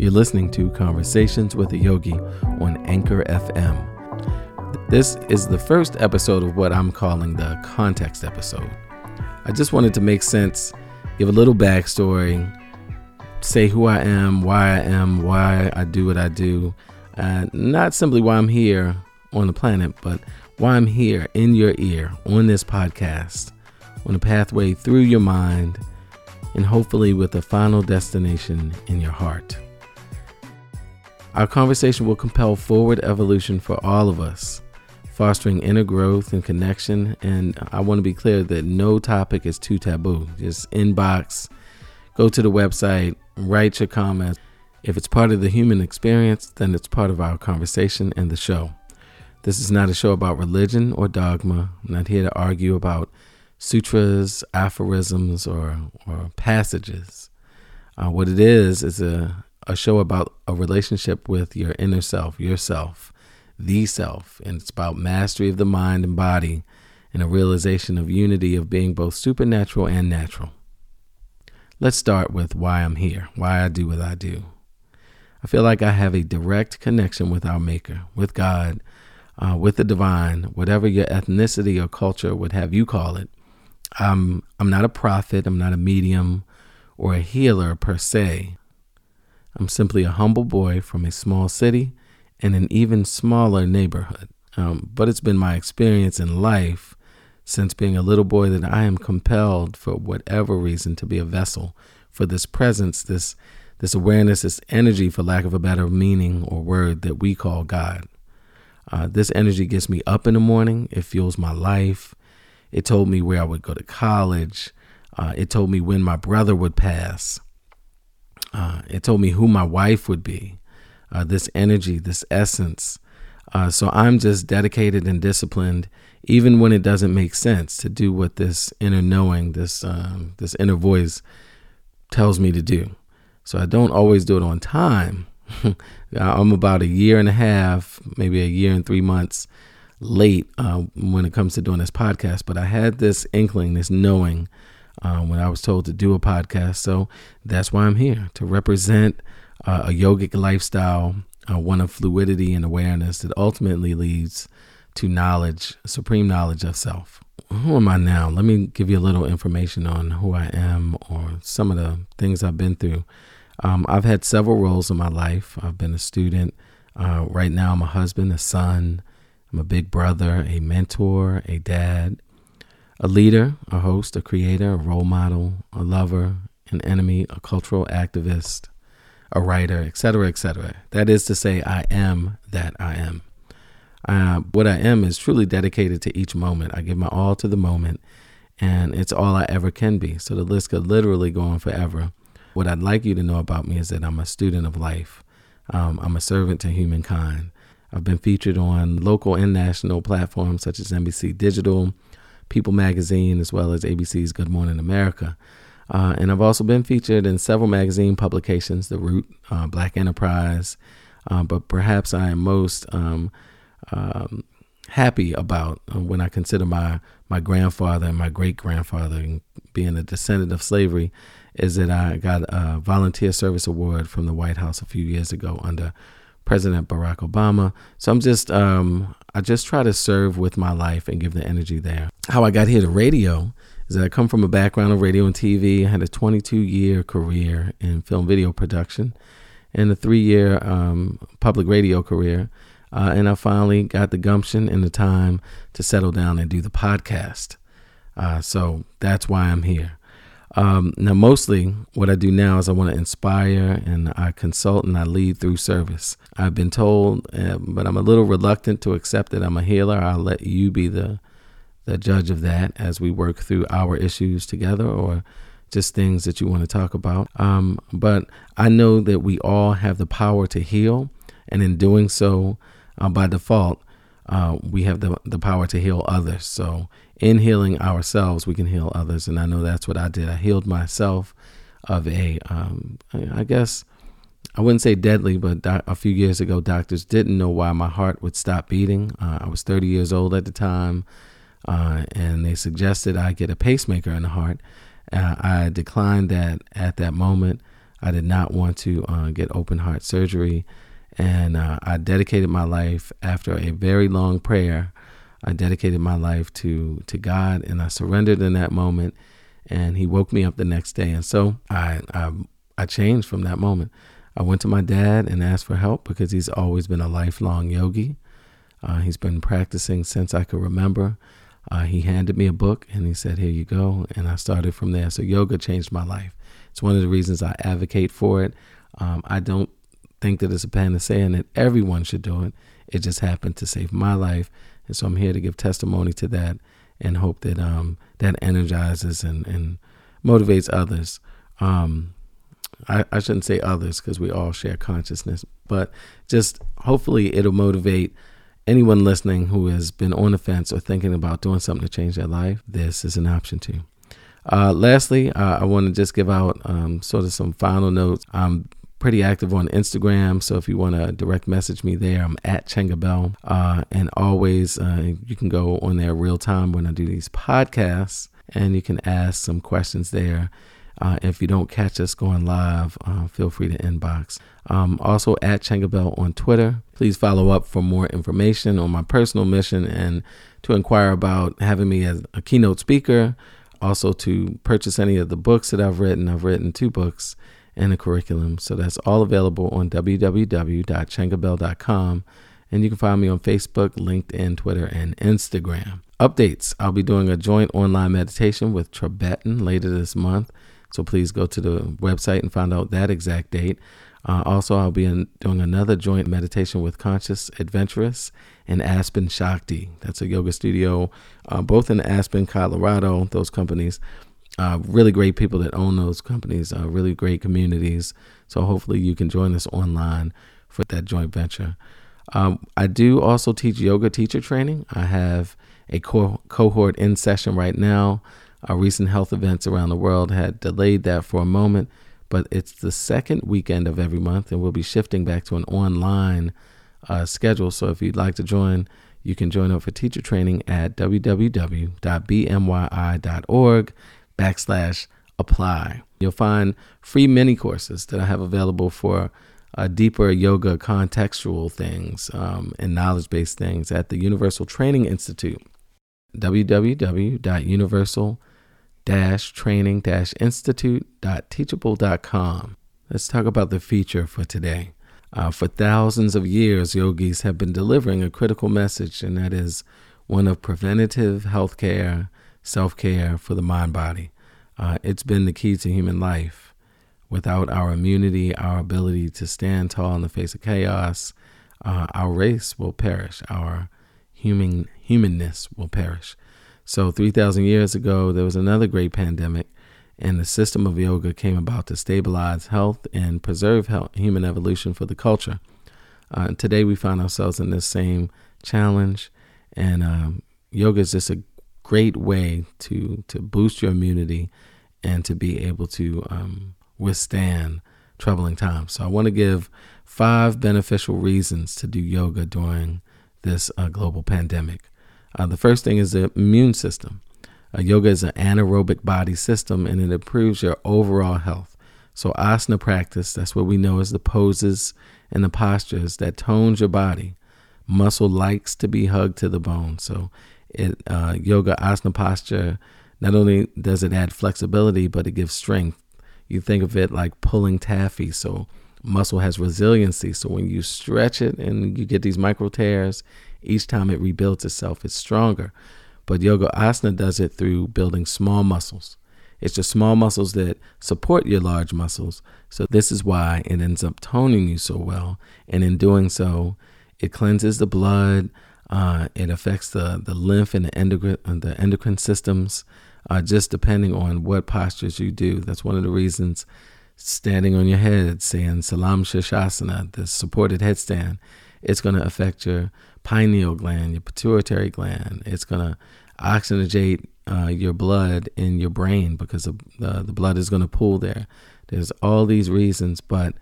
You're listening to Conversations with a Yogi on Anchor FM. This is the first episode of what I'm calling the context episode. I just wanted to make sense, give a little backstory, say who I am, why I am, why I do what I do, and not simply why I'm here on the planet, but why I'm here in your ear on this podcast, on a pathway through your mind, and hopefully with a final destination in your heart. Our conversation will compel forward evolution for all of us, fostering inner growth and connection. And I want to be clear that no topic is too taboo. Just inbox, go to the website, write your comments. If it's part of the human experience, then it's part of our conversation and the show. This is not a show about religion or dogma. I'm not here to argue about sutras, aphorisms, or, or passages. Uh, what it is is a, a show about a relationship with your inner self, yourself, the self. And it's about mastery of the mind and body and a realization of unity of being both supernatural and natural. Let's start with why I'm here, why I do what I do. I feel like I have a direct connection with our Maker, with God, uh, with the divine, whatever your ethnicity or culture would have you call it. I'm, I'm not a prophet, I'm not a medium or a healer per se. I'm simply a humble boy from a small city and an even smaller neighborhood. Um, but it's been my experience in life since being a little boy that I am compelled, for whatever reason, to be a vessel for this presence, this this awareness, this energy, for lack of a better meaning or word, that we call God. Uh, this energy gets me up in the morning. It fuels my life. It told me where I would go to college. Uh, it told me when my brother would pass. Uh, it told me who my wife would be. Uh, this energy, this essence. Uh, so I'm just dedicated and disciplined, even when it doesn't make sense, to do what this inner knowing, this um, this inner voice tells me to do. So I don't always do it on time. I'm about a year and a half, maybe a year and three months late uh, when it comes to doing this podcast, but I had this inkling, this knowing uh, when I was told to do a podcast. So that's why I'm here to represent uh, a yogic lifestyle, uh, one of fluidity and awareness that ultimately leads to knowledge, supreme knowledge of self. Who am I now? Let me give you a little information on who I am or some of the things I've been through. Um, I've had several roles in my life. I've been a student. Uh, right now, I'm a husband, a son, I'm a big brother, a mentor, a dad, a leader, a host, a creator, a role model, a lover, an enemy, a cultural activist, a writer, etc., etc. That is to say, I am that I am. Uh, what I am is truly dedicated to each moment. I give my all to the moment, and it's all I ever can be. So the list could literally go on forever. What I'd like you to know about me is that I'm a student of life. Um, I'm a servant to humankind. I've been featured on local and national platforms such as NBC Digital, People Magazine, as well as ABC's Good Morning America. Uh, and I've also been featured in several magazine publications, The Root, uh, Black Enterprise. Uh, but perhaps I am most um, um, happy about uh, when I consider my, my grandfather and my great grandfather being a descendant of slavery is that I got a volunteer service award from the White House a few years ago under President Barack Obama. So I'm just, um, I just try to serve with my life and give the energy there. How I got here to radio is that I come from a background of radio and TV. I had a 22 year career in film video production and a three year um, public radio career. Uh, and I finally got the gumption and the time to settle down and do the podcast. Uh, so that's why I'm here. Um, now, mostly what I do now is I want to inspire and I consult and I lead through service. I've been told, uh, but I'm a little reluctant to accept that I'm a healer. I'll let you be the the judge of that as we work through our issues together or just things that you want to talk about. Um, but I know that we all have the power to heal, and in doing so, uh, by default, uh, we have the, the power to heal others. So, in healing ourselves, we can heal others. And I know that's what I did. I healed myself of a, um, I guess, I wouldn't say deadly, but a few years ago, doctors didn't know why my heart would stop beating. Uh, I was 30 years old at the time, uh, and they suggested I get a pacemaker in the heart. Uh, I declined that at that moment. I did not want to uh, get open heart surgery. And uh, I dedicated my life after a very long prayer. I dedicated my life to, to God and I surrendered in that moment. And He woke me up the next day. And so I, I, I changed from that moment. I went to my dad and asked for help because he's always been a lifelong yogi. Uh, he's been practicing since I could remember. Uh, he handed me a book and he said, Here you go. And I started from there. So yoga changed my life. It's one of the reasons I advocate for it. Um, I don't think that it's a panacea and that everyone should do it. It just happened to save my life. And so I'm here to give testimony to that and hope that um, that energizes and, and motivates others. Um, I, I shouldn't say others because we all share consciousness, but just hopefully it'll motivate anyone listening who has been on the fence or thinking about doing something to change their life, this is an option too. Uh, lastly, uh, I want to just give out um, sort of some final notes. I'm pretty active on Instagram, so if you want to direct message me there, I'm at Chengabel. Uh, and always, uh, you can go on there real time when I do these podcasts, and you can ask some questions there. Uh, if you don't catch us going live, uh, feel free to inbox. Um, also at Chengabel on Twitter. Please follow up for more information on my personal mission and to inquire about having me as a keynote speaker. Also to purchase any of the books that I've written. I've written two books and a curriculum. So that's all available on www.chengabel.com. And you can find me on Facebook, LinkedIn, Twitter, and Instagram. Updates I'll be doing a joint online meditation with Tibetan later this month. So please go to the website and find out that exact date. Uh, also, I'll be in, doing another joint meditation with Conscious Adventurous and Aspen Shakti. That's a yoga studio, uh, both in Aspen, Colorado. Those companies, uh, really great people that own those companies, uh, really great communities. So hopefully you can join us online for that joint venture. Um, I do also teach yoga teacher training. I have a co- cohort in session right now. Our recent health events around the world had delayed that for a moment, but it's the second weekend of every month, and we'll be shifting back to an online uh, schedule. So if you'd like to join, you can join up for teacher training at www.bmyi.org backslash apply. You'll find free mini courses that I have available for uh, deeper yoga contextual things um, and knowledge based things at the Universal Training Institute www.universal training institute.teachable.com. Let's talk about the feature for today. Uh, for thousands of years, yogis have been delivering a critical message, and that is one of preventative health care, self care for the mind body. Uh, it's been the key to human life. Without our immunity, our ability to stand tall in the face of chaos, uh, our race will perish. Our human humanness will perish. So, 3,000 years ago, there was another great pandemic, and the system of yoga came about to stabilize health and preserve health, human evolution for the culture. Uh, today, we find ourselves in this same challenge, and um, yoga is just a great way to, to boost your immunity and to be able to um, withstand troubling times. So, I want to give five beneficial reasons to do yoga during this uh, global pandemic. Uh, the first thing is the immune system. Uh, yoga is an anaerobic body system and it improves your overall health. So, asana practice, that's what we know as the poses and the postures that tones your body. Muscle likes to be hugged to the bone. So, it, uh, yoga asana posture, not only does it add flexibility, but it gives strength. You think of it like pulling taffy. So, muscle has resiliency. So, when you stretch it and you get these micro tears, each time it rebuilds itself, it's stronger. But yoga asana does it through building small muscles. It's the small muscles that support your large muscles. So this is why it ends up toning you so well. And in doing so, it cleanses the blood. Uh, it affects the, the lymph and the endocrine, uh, the endocrine systems, uh, just depending on what postures you do. That's one of the reasons standing on your head, saying Salamba Shirshasana, the supported headstand, it's going to affect your pineal gland, your pituitary gland. It's going to oxygenate uh, your blood in your brain because the, the blood is going to pool there. There's all these reasons, but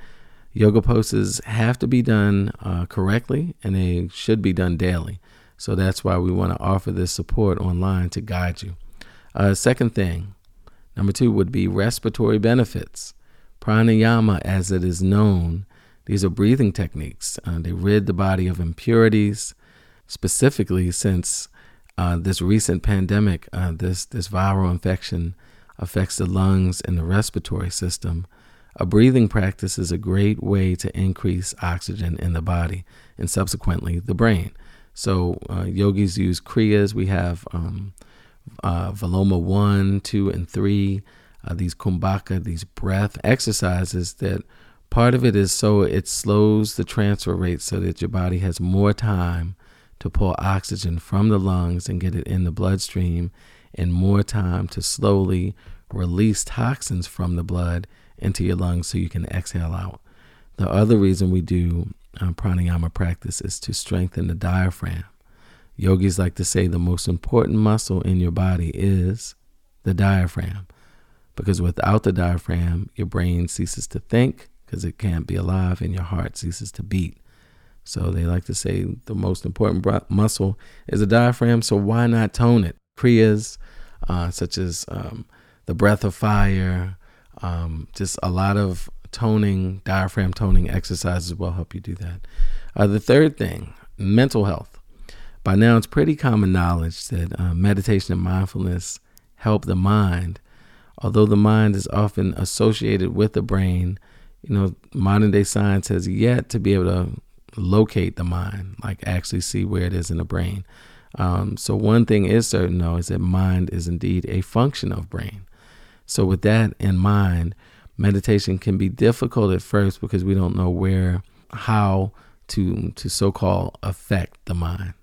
yoga poses have to be done uh, correctly and they should be done daily. So that's why we want to offer this support online to guide you. Uh, second thing, number two would be respiratory benefits. Pranayama, as it is known, these are breathing techniques. Uh, they rid the body of impurities, specifically since uh, this recent pandemic, uh, this this viral infection affects the lungs and the respiratory system. A breathing practice is a great way to increase oxygen in the body and subsequently the brain. So uh, yogis use kriyas. We have um, uh, Viloma 1, 2, and 3, uh, these kumbhaka, these breath exercises that part of it is so it slows the transfer rate so that your body has more time to pull oxygen from the lungs and get it in the bloodstream and more time to slowly release toxins from the blood into your lungs so you can exhale out. The other reason we do uh, pranayama practice is to strengthen the diaphragm. Yogis like to say the most important muscle in your body is the diaphragm because without the diaphragm, your brain ceases to think because it can't be alive and your heart ceases to beat. So they like to say the most important muscle is the diaphragm. So why not tone it? Kriyas, uh, such as um, the breath of fire, um, just a lot of toning, diaphragm toning exercises will help you do that. Uh, the third thing, mental health. By now, it's pretty common knowledge that uh, meditation and mindfulness help the mind. Although the mind is often associated with the brain, you know, modern day science has yet to be able to locate the mind, like actually see where it is in the brain. Um, so one thing is certain though is that mind is indeed a function of brain. So with that in mind, meditation can be difficult at first because we don't know where, how to to so-called affect the mind.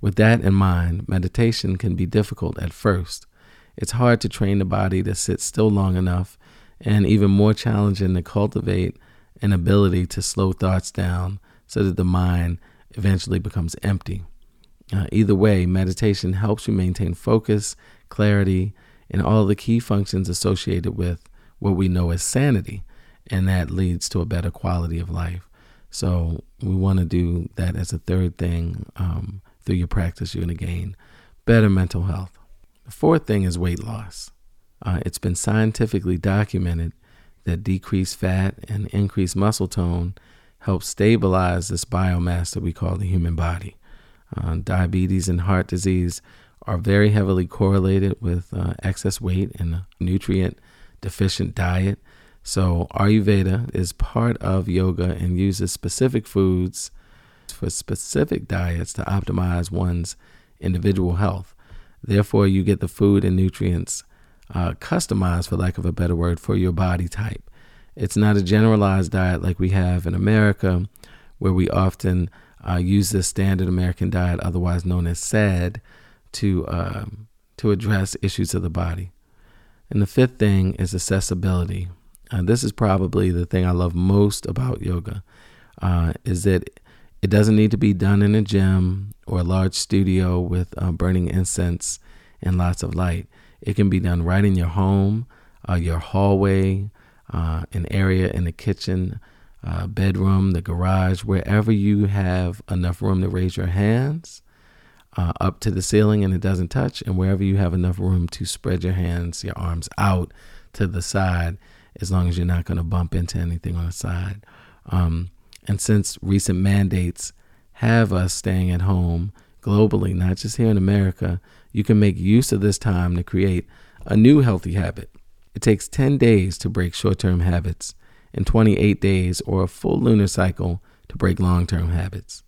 With that in mind, meditation can be difficult at first. It's hard to train the body to sit still long enough, and even more challenging to cultivate an ability to slow thoughts down so that the mind eventually becomes empty. Uh, either way, meditation helps you maintain focus, clarity, and all the key functions associated with what we know as sanity, and that leads to a better quality of life. So, we want to do that as a third thing um, through your practice. You're going to gain better mental health. The fourth thing is weight loss. Uh, it's been scientifically documented that decreased fat and increased muscle tone help stabilize this biomass that we call the human body. Uh, diabetes and heart disease are very heavily correlated with uh, excess weight and nutrient deficient diet. So, Ayurveda is part of yoga and uses specific foods for specific diets to optimize one's individual health. Therefore, you get the food and nutrients uh, customized, for lack of a better word, for your body type. It's not a generalized diet like we have in America, where we often uh, use the standard American diet, otherwise known as SAD, to um, to address issues of the body. And the fifth thing is accessibility. Uh, this is probably the thing I love most about yoga, uh, is that it doesn't need to be done in a gym or a large studio with uh, burning incense and lots of light. It can be done right in your home, uh, your hallway, uh, an area in the kitchen, uh, bedroom, the garage, wherever you have enough room to raise your hands uh, up to the ceiling and it doesn't touch, and wherever you have enough room to spread your hands, your arms out to the side, as long as you're not going to bump into anything on the side. Um, and since recent mandates have us staying at home globally, not just here in America, you can make use of this time to create a new healthy habit. It takes 10 days to break short term habits and 28 days or a full lunar cycle to break long term habits.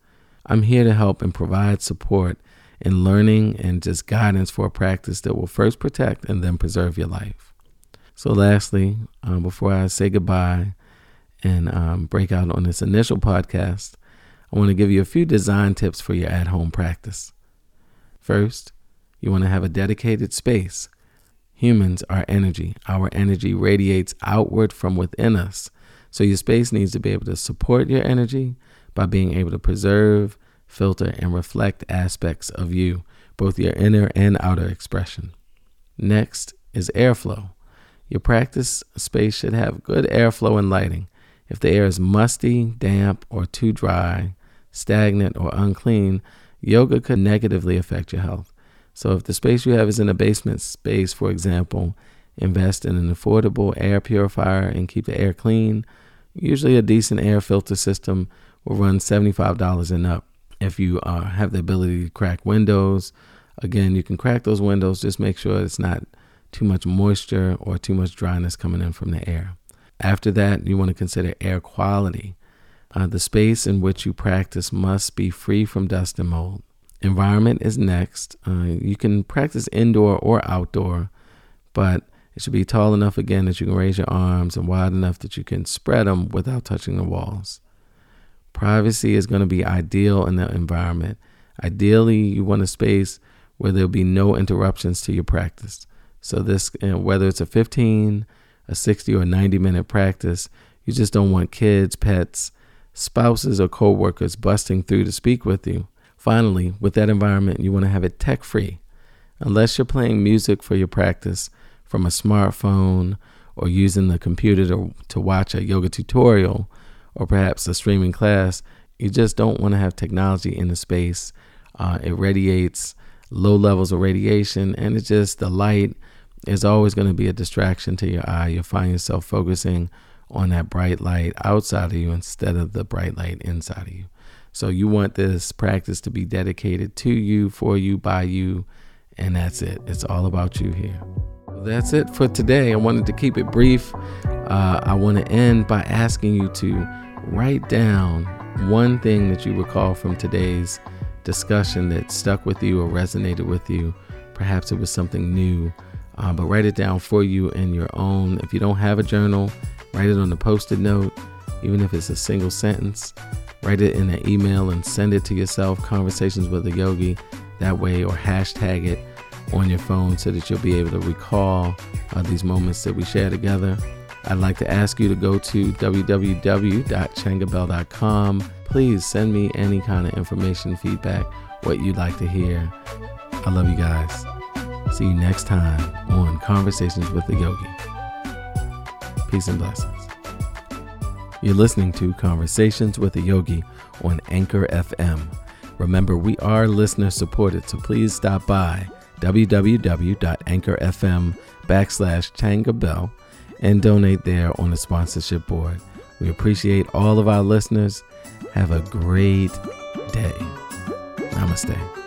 I'm here to help and provide support in learning and just guidance for a practice that will first protect and then preserve your life. So, lastly, um, before I say goodbye and um, break out on this initial podcast, I want to give you a few design tips for your at home practice. First, you want to have a dedicated space Humans are energy. Our energy radiates outward from within us. So your space needs to be able to support your energy by being able to preserve, filter, and reflect aspects of you, both your inner and outer expression. Next is airflow. Your practice space should have good airflow and lighting. If the air is musty, damp, or too dry, stagnant, or unclean, yoga could negatively affect your health. So if the space you have is in a basement space, for example, invest in an affordable air purifier and keep the air clean. Usually, a decent air filter system will run $75 and up. If you uh, have the ability to crack windows, again, you can crack those windows. Just make sure it's not too much moisture or too much dryness coming in from the air. After that, you want to consider air quality. Uh, the space in which you practice must be free from dust and mold. Environment is next. Uh, you can practice indoor or outdoor, but it should be tall enough again that you can raise your arms and wide enough that you can spread them without touching the walls. Privacy is going to be ideal in that environment. Ideally, you want a space where there'll be no interruptions to your practice. So this, whether it's a 15, a 60, or 90 minute practice, you just don't want kids, pets, spouses, or coworkers busting through to speak with you. Finally, with that environment, you want to have it tech free. Unless you're playing music for your practice from a smartphone or using the computer to, to watch a yoga tutorial or perhaps a streaming class, you just don't want to have technology in the space. Uh, it radiates low levels of radiation, and it's just the light is always going to be a distraction to your eye. You'll find yourself focusing on that bright light outside of you instead of the bright light inside of you. So you want this practice to be dedicated to you, for you, by you, and that's it. It's all about you here. That's it for today. I wanted to keep it brief. Uh, I want to end by asking you to write down one thing that you recall from today's discussion that stuck with you or resonated with you. Perhaps it was something new, uh, but write it down for you in your own. If you don't have a journal, write it on a post it note, even if it's a single sentence. Write it in an email and send it to yourself, Conversations with a Yogi, that way, or hashtag it on your phone so that you'll be able to recall uh, these moments that we share together. I'd like to ask you to go to www.changabell.com. Please send me any kind of information, feedback, what you'd like to hear. I love you guys. See you next time on Conversations with the Yogi. Peace and blessings. You're listening to Conversations with a Yogi on Anchor FM. Remember, we are listener supported, so please stop by www.anchor.fm backslash Changabell and donate there on the sponsorship board. We appreciate all of our listeners. Have a great day. Namaste.